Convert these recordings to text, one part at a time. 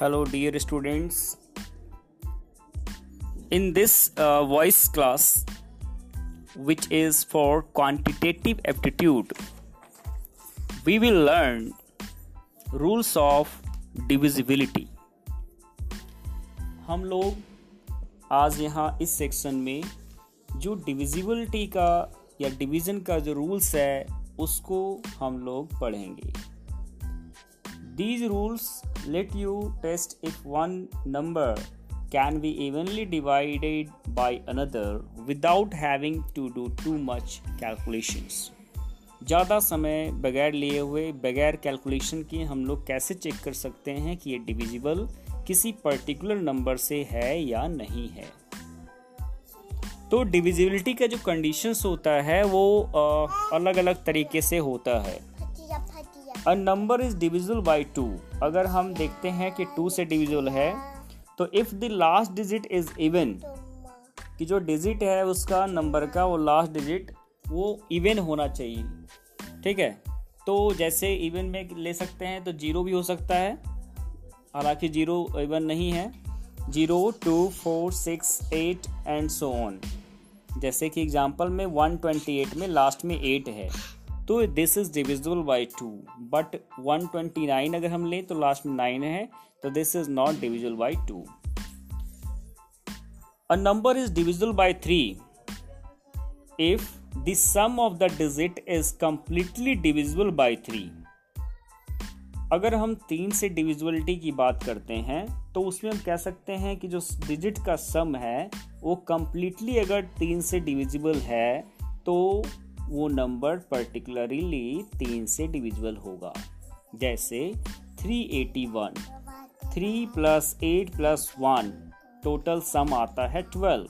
Hello, dear students. In this uh, voice class, which is for quantitative aptitude, we will learn rules of divisibility. हम लोग आज यहाँ इस section में जो डिविजिबिलिटी का या डिवीज़न का जो रूल्स है उसको हम लोग पढ़ेंगे These rules let you test if one number can be evenly divided by another without having to do too much calculations. ज़्यादा समय बगैर लिए हुए बगैर कैलकुलेशन के हम लोग कैसे चेक कर सकते हैं कि ये डिविजिबल किसी पर्टिकुलर नंबर से है या नहीं है तो डिविजिबिलिटी का जो कंडीशंस होता है वो अलग अलग तरीके से होता है a number is divisible by two अगर हम देखते हैं कि टू से डिविजिबल है तो if the last digit is even कि जो डिजिट है उसका नंबर का वो लास्ट डिजिट वो इवन होना चाहिए। ठीक है? तो जैसे इवन में ले सकते हैं तो ज़ीरो भी हो सकता है। हालाँकि ज़ीरो इवन नहीं है। Zero two four six eight and so on जैसे कि एग्जांपल में 128 में लास्ट में एट है। तो this is divisible by two but 129 अगर हम लें तो लास्ट में नाइन है तो this is not divisible by two a number is divisible by three if the sum of the digit is completely divisible by three अगर हम तीन से डिविजिबिलिटी की बात करते हैं तो उसमें हम कह सकते हैं कि जो डिजिट का सम है, वो कंप्लीटली अगर तीन से डिविजिबल है तो वो नंबर पर्टिकुलरली तीन से डिविजिबल होगा। जैसे 381 3 plus eight plus one total sum आता है 12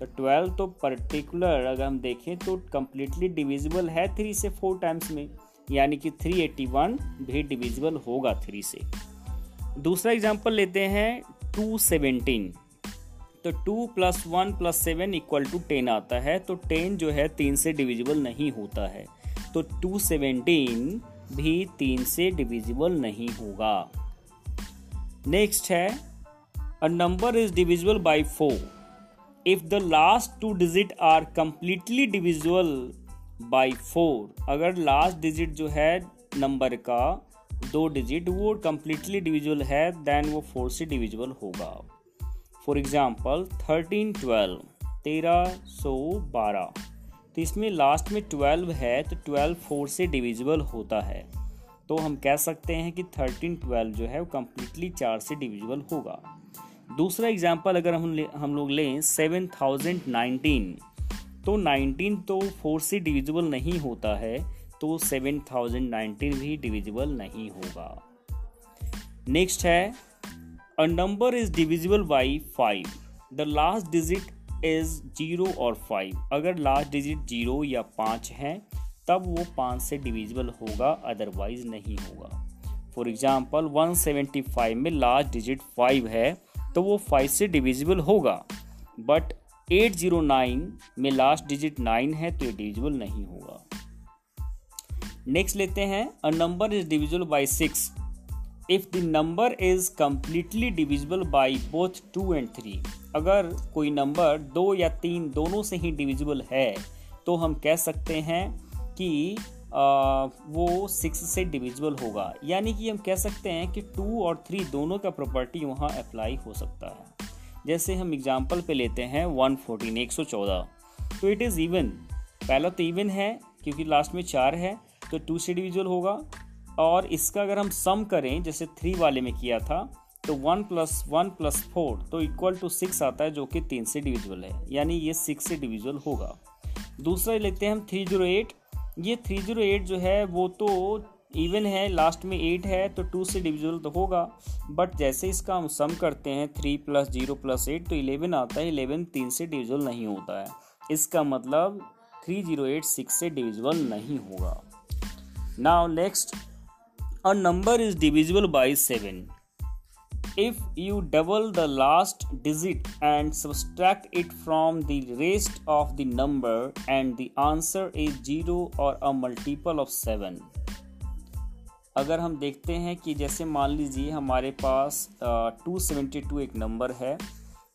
तो 12 तो पर्टिकुलर अगर हम देखें तो कम्प्लीटली डिविजिबल है थ्री से फोर टाइम्स में। यानी कि 381 भी डिविजिबल होगा थ्री से। दूसरा एग्जांपल लेते हैं 217 तो two plus one plus seven equal to ten आता है तो टेन जो है तीन से डिविजिबल नहीं होता है। तो टू सेवेंटीन भी तीन से डिविजिबल नहीं होगा। नेक्स्ट है a number is divisible by four if the last two digit are completely divisible by four अगर लास्ट डिजिट जो है नंबर का, दो डिजिट वो कंप्लीटली डिविजिबल है देन वो फोर से डिविजिबल होगा। फॉर एग्ज़ाम्पल थर्टीन ट्वेल्व तेरह सौ बारह। तो इसमें लास्ट में ट्वेल्व है तो ट्वेल्व फोर से डिविजिबल होता है। तो हम कह सकते हैं कि थर्टीन ट्वेल्व जो है वो कम्प्लीटली चार से डिविजिबल होगा। दूसरा एग्ज़ाम्पल अगर हम ले, हम लोग लें सेवन थाउज़ेंड नाइनटीन तो नाइनटीन तो फोर से डिविजिबल नहीं होता है तो सेवन थाउज़ेंड नाइनटीन भी डिविजिबल नहीं होगा। नेक्स्ट है A number is divisible by 5. The last digit is 0 और 5. अगर लास्ट डिजिट ज़ीरो या पाँच है, तब वो पाँच से डिविजिबल होगा अदरवाइज़ नहीं होगा। फॉर एग्ज़ाम्पल 175 में लास्ट डिजिट 5 है तो वो 5 से डिविजिबल होगा। बट 809 में लास्ट डिजिट 9 है तो ये डिविजिबल नहीं होगा। नेक्स्ट लेते हैं। A number is divisible by six if the number is completely divisible by both two and three अगर कोई नंबर दो या तीन दोनों से ही डिविजिबल है तो हम कह सकते हैं कि आ, वो सिक्स से डिविजिबल होगा। यानी कि हम कह सकते हैं कि टू और थ्री दोनों का प्रॉपर्टी वहाँ अप्लाई हो सकता है। जैसे हम एग्ज़ाम्पल पे लेते हैं वन फोर्टीन एक सौ चौदह। तो इट इज़ इवन पहला तो इवन है क्योंकि लास्ट में चार है तो टू से डिविजुअल होगा। और इसका अगर हम सम करें, जैसे थ्री वाले में किया था तो one plus one plus four तो इक्वल टू सिक्स आता है, जो कि तीन से डिविजुअल है। यानी ये सिक्स से डिविजुअल होगा। दूसरा लेते हैं हम थ्री ज़ीरो एट ये थ्री ज़ीरो एट जो है, वो तो इवन है लास्ट में एट है तो टू से डिविजुअल तो होगा। बट जैसे इसका हम सम करते हैं three plus zero plus eight तो इलेवन आता है इलेवन तीन से डिविजुअल नहीं होता है। इसका मतलब थ्री ज़ीरो एट सिक्स से डिविजुअल नहीं होगा। Now next A number is divisible by 7. If you double the last digit and subtract it from the rest of the number and the answer is 0 or a multiple of 7. अगर हम देखते हैं कि जैसे मान लीजिए हमारे पास टू सेवेंटी टू एक नंबर है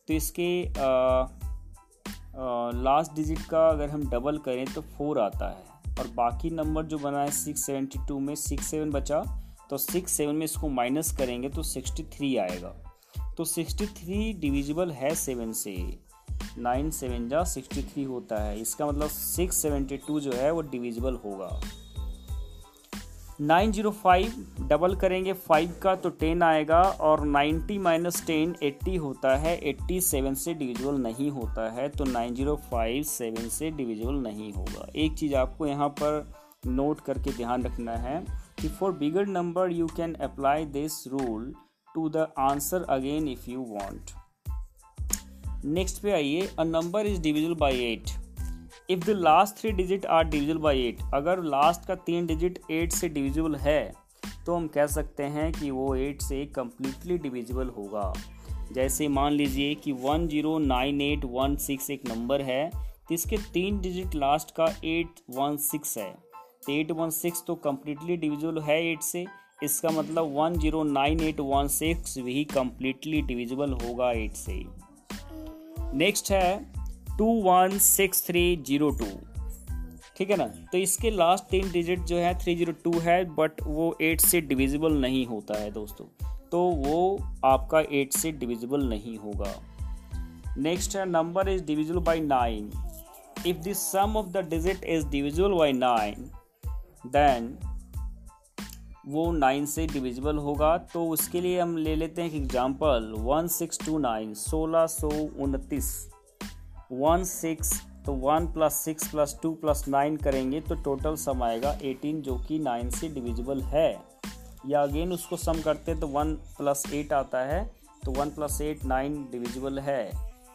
तो इसके लास्ट डिजिट का अगर हम डबल करें तो फोर आता है और बाकी नंबर जो बना है सिक्स सेवेंटी टू में सिक्स सेवन बचा तो सिक्स सेवन में इसको माइनस करेंगे तो सिक्सटी थ्री आएगा। तो सिक्सटी थ्री डिविजिबल है सेवन से। नाइन सेवन जा सिक्सटी थ्री होता है। इसका मतलब सिक्स सेवेंटी टू जो है वो डिविजिबल होगा। नाइन ज़ीरो फाइव डबल करेंगे फाइव का तो टेन आएगा और नाइन्टी माइनस टेन एट्टी होता है, एट्टी सेवन से डिविजिबल नहीं होता है तो नाइन ज़ीरो फाइव सेवन से डिविजिबल नहीं होगा। एक चीज़ आपको यहाँ पर नोट करके ध्यान रखना है कि for bigger number you can apply this rule to the answer again if you want next पे आइए a number is divisible by eight if the last three digit are divisible by eight अगर last का तीन digit eight से divisible है तो हम कह सकते हैं कि वो एट से कम्प्लीटली डिविजिबल होगा। जैसे मान लीजिए कि one zero nine eight one six एक नंबर है तो इसके तीन डिजिट लास्ट का एट वन सिक्स है। तो एट वन सिक्स तो कम्प्लीटली डिविजिबल है एट से, इसका मतलब one zero nine eight one six भी कम्प्लीटली डिविजिबल होगा एट से नेक्स्ट है two one six three zero two ठीक है ना? तो इसके लास्ट तीन डिजिट जो है थ्री ज़ीरो टू है बट वो एट से डिविजिबल नहीं होता है दोस्तों। तो वो आपका एट से डिविजिबल नहीं होगा। नेक्स्ट है number is divisible by nine if the sum of the digit is divisible by nine then वो नाइन से डिविजिबल होगा। तो उसके लिए हम ले लेते हैं example one six two nine सोलह सौ उनतीस। वन सिक्स तो one plus six plus two plus nine करेंगे तो टोटल सम आएगा एटीन, जो कि नाइन से डिविजिबल है। या अगेन उसको सम करते हैं तो वन प्लस एट आता है तो one plus eight nine divisible है।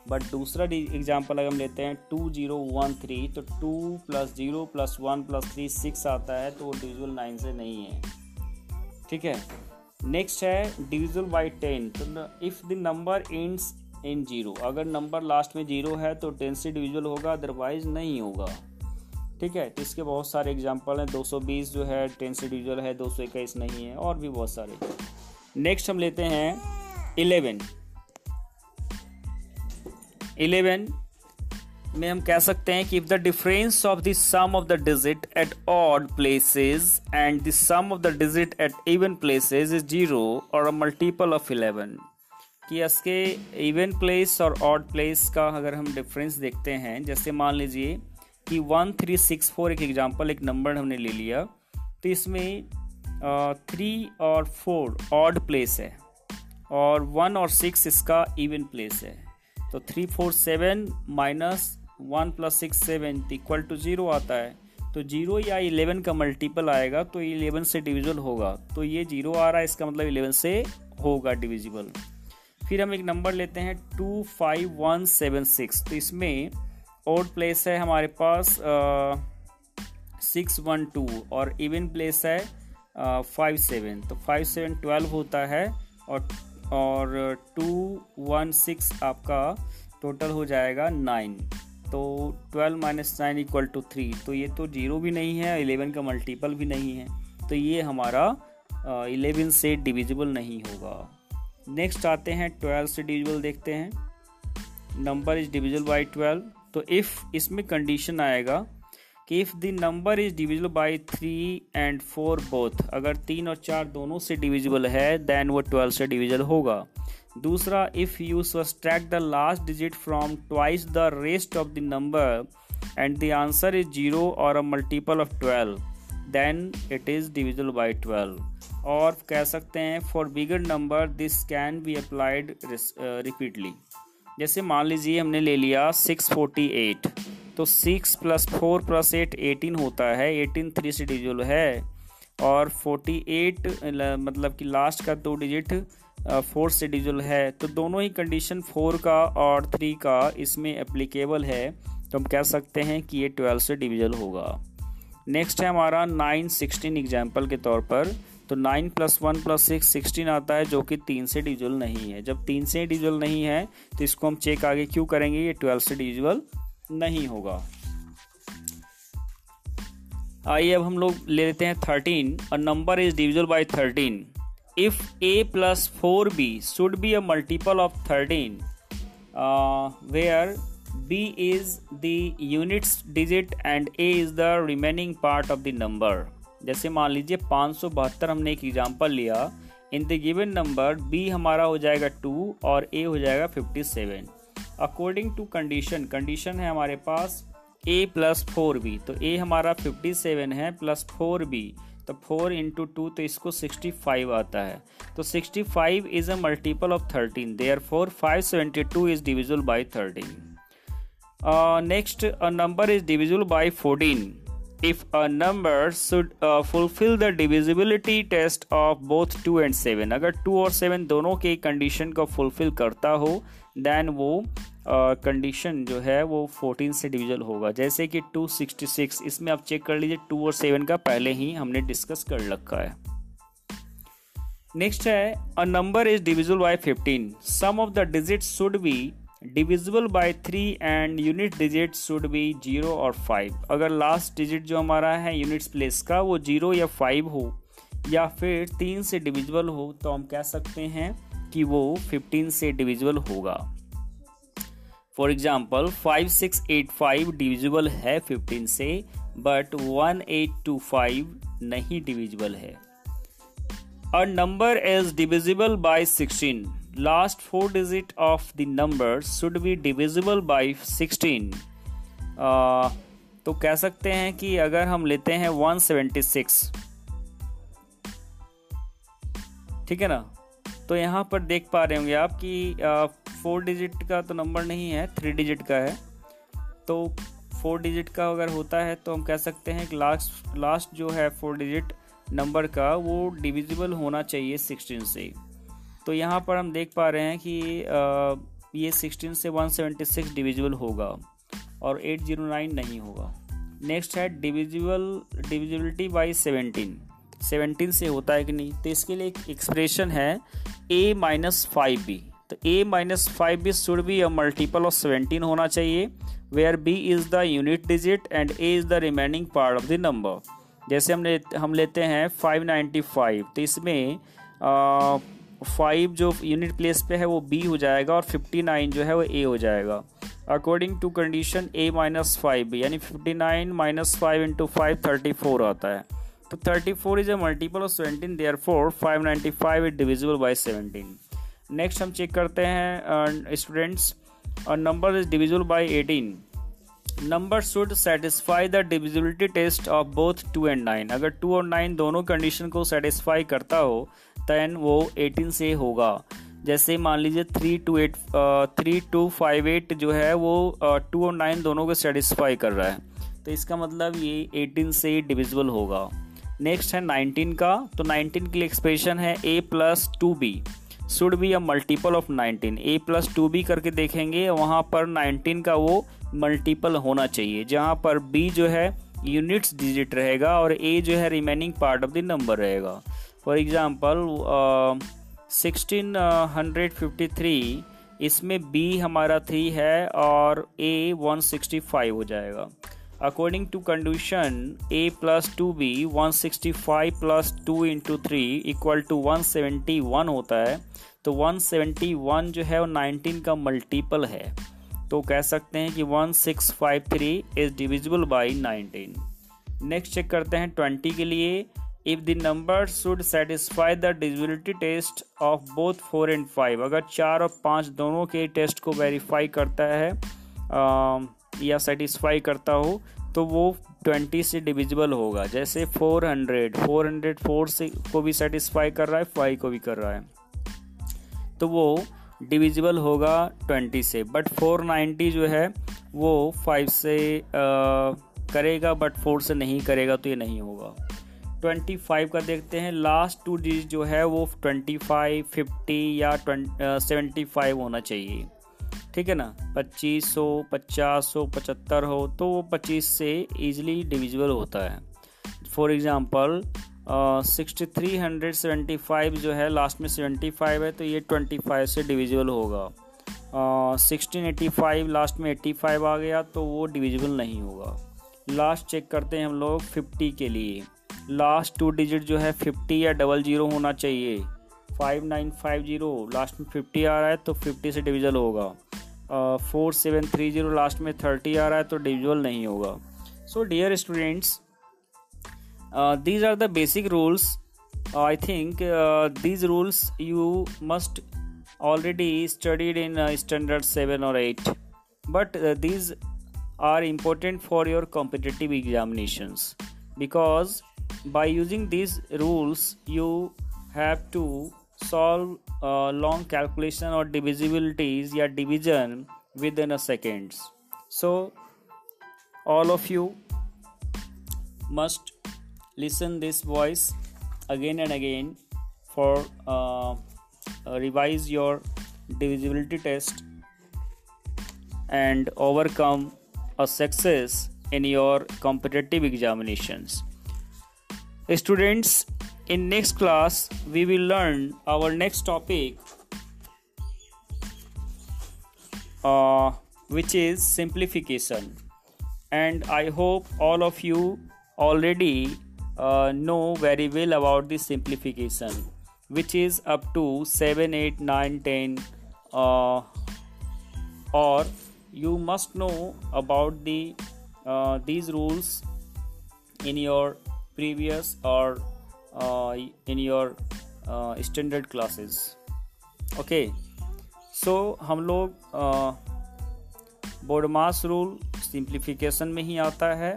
बट दूसरा एग्ज़ाम्पल अगर हम लेते हैं, टू ज़ीरो वन थ्री तो two plus zero plus one plus three six आता है तो वो डिविजिबल नाइन से नहीं है। ठीक है? नेक्स्ट है, डिविजिबल बाई टेन तो if the number ends in zero. अगर नंबर लास्ट में ज़ीरो है तो टेन से डिविजुअल होगा, अदरवाइज़ नहीं होगा। ठीक है तो इसके बहुत सारे एग्ज़ाम्पल हैं। 220 जो है टेन से डिविजुअल है, दो सौ इक्कीस नहीं है, और भी बहुत सारे। नेक्स्ट हम लेते हैं इलेवन। इलेवन में हम कह सकते हैं कि if the difference of the sum of the digit at odd places and the sum of the digit at even places is zero और अ मल्टीपल ऑफ़ इलेवन कि इसके इवन प्लेस और ऑड प्लेस का अगर हम difference देखते हैं, जैसे मान लीजिए कि वन थ्री सिक्स फोर एक एग्जांपल एक नंबर हमने ले लिया तो इसमें थ्री और फोर ऑड प्लेस है और वन और सिक्स इसका इवन प्लेस है। तो three four seven minus one plus six seven equal to zero आता है। तो ज़ीरो या इलेवन का मल्टीपल आएगा तो इलेवन से डिविजल होगा। तो ये ज़ीरो आ रहा है, इसका मतलब इलेवन से होगा डिविजिबल फिर हम एक नंबर लेते हैं two five one seven six तो इसमें ओड प्लेस है हमारे पास सिक्स वन टू और इवन प्लेस है फाइव सेवन तो फाइव सेवन ट्वेल्व होता है और और टू वन सिक्स आपका टोटल हो जाएगा नाइन तो twelve minus nine equal to three तो ये तो ज़ीरो भी नहीं है इलेवन का मल्टीपल भी नहीं है। तो ये हमारा इलेवन से डिविजिबल नहीं होगा। नेक्स्ट आते हैं ट्वेल्व से डिविजिबल देखते हैं। Number is divisible by twelve तो इफ़ इसमें कंडीशन आएगा कि if the number is divisible by three and four both अगर तीन और चार दोनों से डिविजिबल है देन वो ट्वेल्व से डिविजल होगा। दूसरा if you subtract the last digit from twice the rest of the number and the answer is zero और a multiple of twelve then it is divisible by twelve और कह सकते हैं for bigger number this can be applied repeatedly जैसे मान लीजिए, हमने ले लिया सिक्स फोर्टी एट तो six plus four plus eight eighteen होता है. एटीन थ्री से डिजिटल है. और फोर्टी एट मतलब कि लास्ट का दो डिजिट फोर से डिजिटल है. तो दोनों ही कंडीशन फोर का और थ्री का इसमें एप्लीकेबल है. तो हम कह सकते हैं कि ये ट्वेल्व से डिविजल होगा. नेक्स्ट है हमारा नाइन सिक्सटीन एग्ज़ाम्पल के तौर पर। तो nine plus one plus six sixteen आता है जो कि तीन से डिविजुअल नहीं है। जब तीन से डिविजुअल नहीं है तो इसको हम चेक आगे क्यों करेंगे? ये ट्वेल्व से डिविजुअल नहीं होगा। आइए अब हम लोग ले लेते हैं thirteen a number is divisible by thirteen if A plus four B should be a multiple of thirteen where B is the units digit and A is the remaining part of the number जैसे मान लीजिए पाँच सौ बहत्तर हमने एक example लिया। In the given number B हमारा हो जाएगा टू और ए हो जाएगा fifty seven according to condition condition है हमारे पास ए प्लस फोर बी तो ए हमारा फिफ्टी सेवन है प्लस फोर बी तो फोर इंटू टू तो इसको सिक्सटी फाइव आता है। तो sixty five is a multiple of thirteen there four five seventy two is divisible by thirteen next a number is divisible by fourteen if a number should uh, fulfill the divisibility test of both 2 and 7 अगर 2 और 7 दोनों के condition को fulfil करता हो then वो condition uh, जो है वो 14 से डिविजल होगा। जैसे कि 266 इसमें आप चेक कर लीजिए 2 और 7 का पहले ही हमने डिस्कस कर रखा है। नेक्स्ट है a number is divisible by 15 sum of the digit should be divisible by three and unit digit should be zero और फाइव अगर लास्ट डिजिट जो हमारा है यूनिट्स प्लेस का, वो ज़ीरो या फाइव हो, या फिर तीन से डिविजिबल हो तो हम कह सकते हैं कि वो फिफ्टीन से डिविजिबल होगा। For example five six eight five divisible है फिफ्टीन से but one eight two five नहीं डिविजिबल है। A number is divisible by sixteen last four digit of the number should be divisible by 16 uh, तो कह सकते हैं कि अगर हम लेते हैं 176 ठीक है ना? तो यहाँ पर देख पा रहे होंगे आप कि फोर डिजिट का तो नंबर नहीं है थ्री डिजिट का है। तो फोर डिजिट का अगर होता है तो हम कह सकते हैं कि लास्ट लास्ट जो है फोर डिजिट नंबर का वो डिविजिबल होना चाहिए सिक्सटीन से तो यहाँ पर हम देख पा रहे हैं कि ये 16 से 176 डिविजिबल होगा और 809 नहीं होगा। नेक्स्ट है डिविजिबल डिविजिबिलिटी बाई 17 17 से होता है कि नहीं? तो इसके लिए एक एक्सप्रेशन है ए माइनस फाइव बी तो A minus five B should be a multiple of 17 होना चाहिए where B is the unit digit and a is the remaining part of the number जैसे हमने हम लेते हैं 595 तो इसमें आ, फाइव जो यूनिट प्लेस पे है, वो बी हो जाएगा और फिफ्टी नाइन जो है, वो ए हो जाएगा। According to condition A minus five यानी fifty nine minus five into five thirty four आता है। तो thirty four is a multiple of seventeen there four five ninety five is divisible by seventeen next हम check करते हैं students number is divisible by eighteen number should satisfy the divisibility test of both two and nine अगर two और nine दोनों condition को satisfy करता हो ten वो एटीन से होगा। जैसे मान लीजिए three two eight three two five eight जो है वो टू और नाइन दोनों को सेटिस्फाई कर रहा है। तो इसका मतलब ये एटीन से डिविजिबल होगा। नेक्स्ट है नाइनटीन का। तो नाइनटीन के लिए एक्सप्रेशन है A plus two B should be a multiple of nineteen A plus two B करके देखेंगे, वहाँ पर नाइनटीन का वो मल्टीपल होना चाहिए। जहाँ पर बी जो है यूनिट्स डिजिट रहेगा और ए जो है remaining part of the number रहेगा। For example sixteen hundred fifty three इसमें बी हमारा थ्री है और ए वन सिक्सटी फाइव हो जाएगा। According to condition A plus two B one sixty five plus two into three equal to one seventy one होता है। तो one seventy one जो है वो नाइनटीन का मल्टीपल है। तो कह सकते हैं कि one six five three is divisible by nineteen next check करते हैं ट्वेंटी के लिए। If the number should satisfy the divisibility test of both four and five अगर चार और पाँच दोनों के टेस्ट को वेरीफाई करता है आ, या सेटिस्फाई करता हो तो वो ट्वेंटी से डिविजिबल होगा। जैसे four hundred four hundred four से को भी सेटिस्फाई कर रहा है फाइव को भी कर रहा है। तो वो डिविजिबल होगा ट्वेंटी से बट फोर नाइन्टी जो है वो फाइव से आ, करेगा बट फोर से नहीं करेगा तो ये नहीं होगा। ट्वेंटी फाइव का देखते हैं। लास्ट टू डिजिट जो है वो ट्वेंटी फाइव, फिफ्टी या सेवेंटी फाइव होना चाहिए। ठीक है ना? पच्चीस सौ, पचास सौ, पचहत्तर हो तो वो पच्चीस से ईजिली डिविजिबल होता है। For example sixty three hundred seventy five जो है लास्ट में सेवेंटी फाइव है तो ये ट्वेंटी फाइव से डिविजिबल होगा। सिक्सटीन एटी फाइव लास्ट में एट्टी फाइव आ गया तो वो डिविजिबल नहीं होगा। लास्ट चेक करते हैं हम लोग फिफ्टी के लिए। लास्ट टू डिजिट जो है फिफ्टी या डबल ज़ीरो होना चाहिए। Five nine five zero, last में फिफ्टी आ रहा है तो फिफ्टी से डिविजल होगा। Four seven three zero, last में थर्टी आ रहा है तो डिविजल नहीं होगा। So dear students these are the basic rules I think these rules you must already studied in standard seven और eight but these are important for your competitive examinations because by using these rules you have to solve uh, long calculation or divisibilities या division within a seconds. So all of you must listen this voice again and again for uh, revise your divisibility test and overcome a success in your competitive examinations students in next class we will learn our next topic uh, which is simplification. And i hope all of you already uh, know very well about the simplification which is up to 7 8 9 10 uh, or you must know about the uh, these rules in your previous or uh, in your uh, standard classes. Okay. So हम लोग बोर्डमास rule simplification में ही आता है.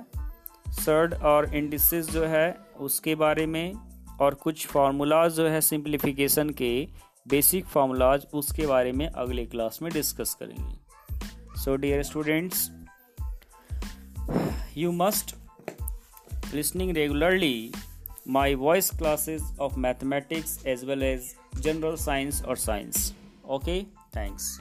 Surd और indices जो है उसके बारे में और कुछ फार्मूलाज जो है सिंप्लीफिकेशन के बेसिक फार्मूलाज उसके बारे में अगले क्लास में डिस्कस करेंगे. So dear students you must listening regularly my voice classes of mathematics as well as general science or science. Okay thanks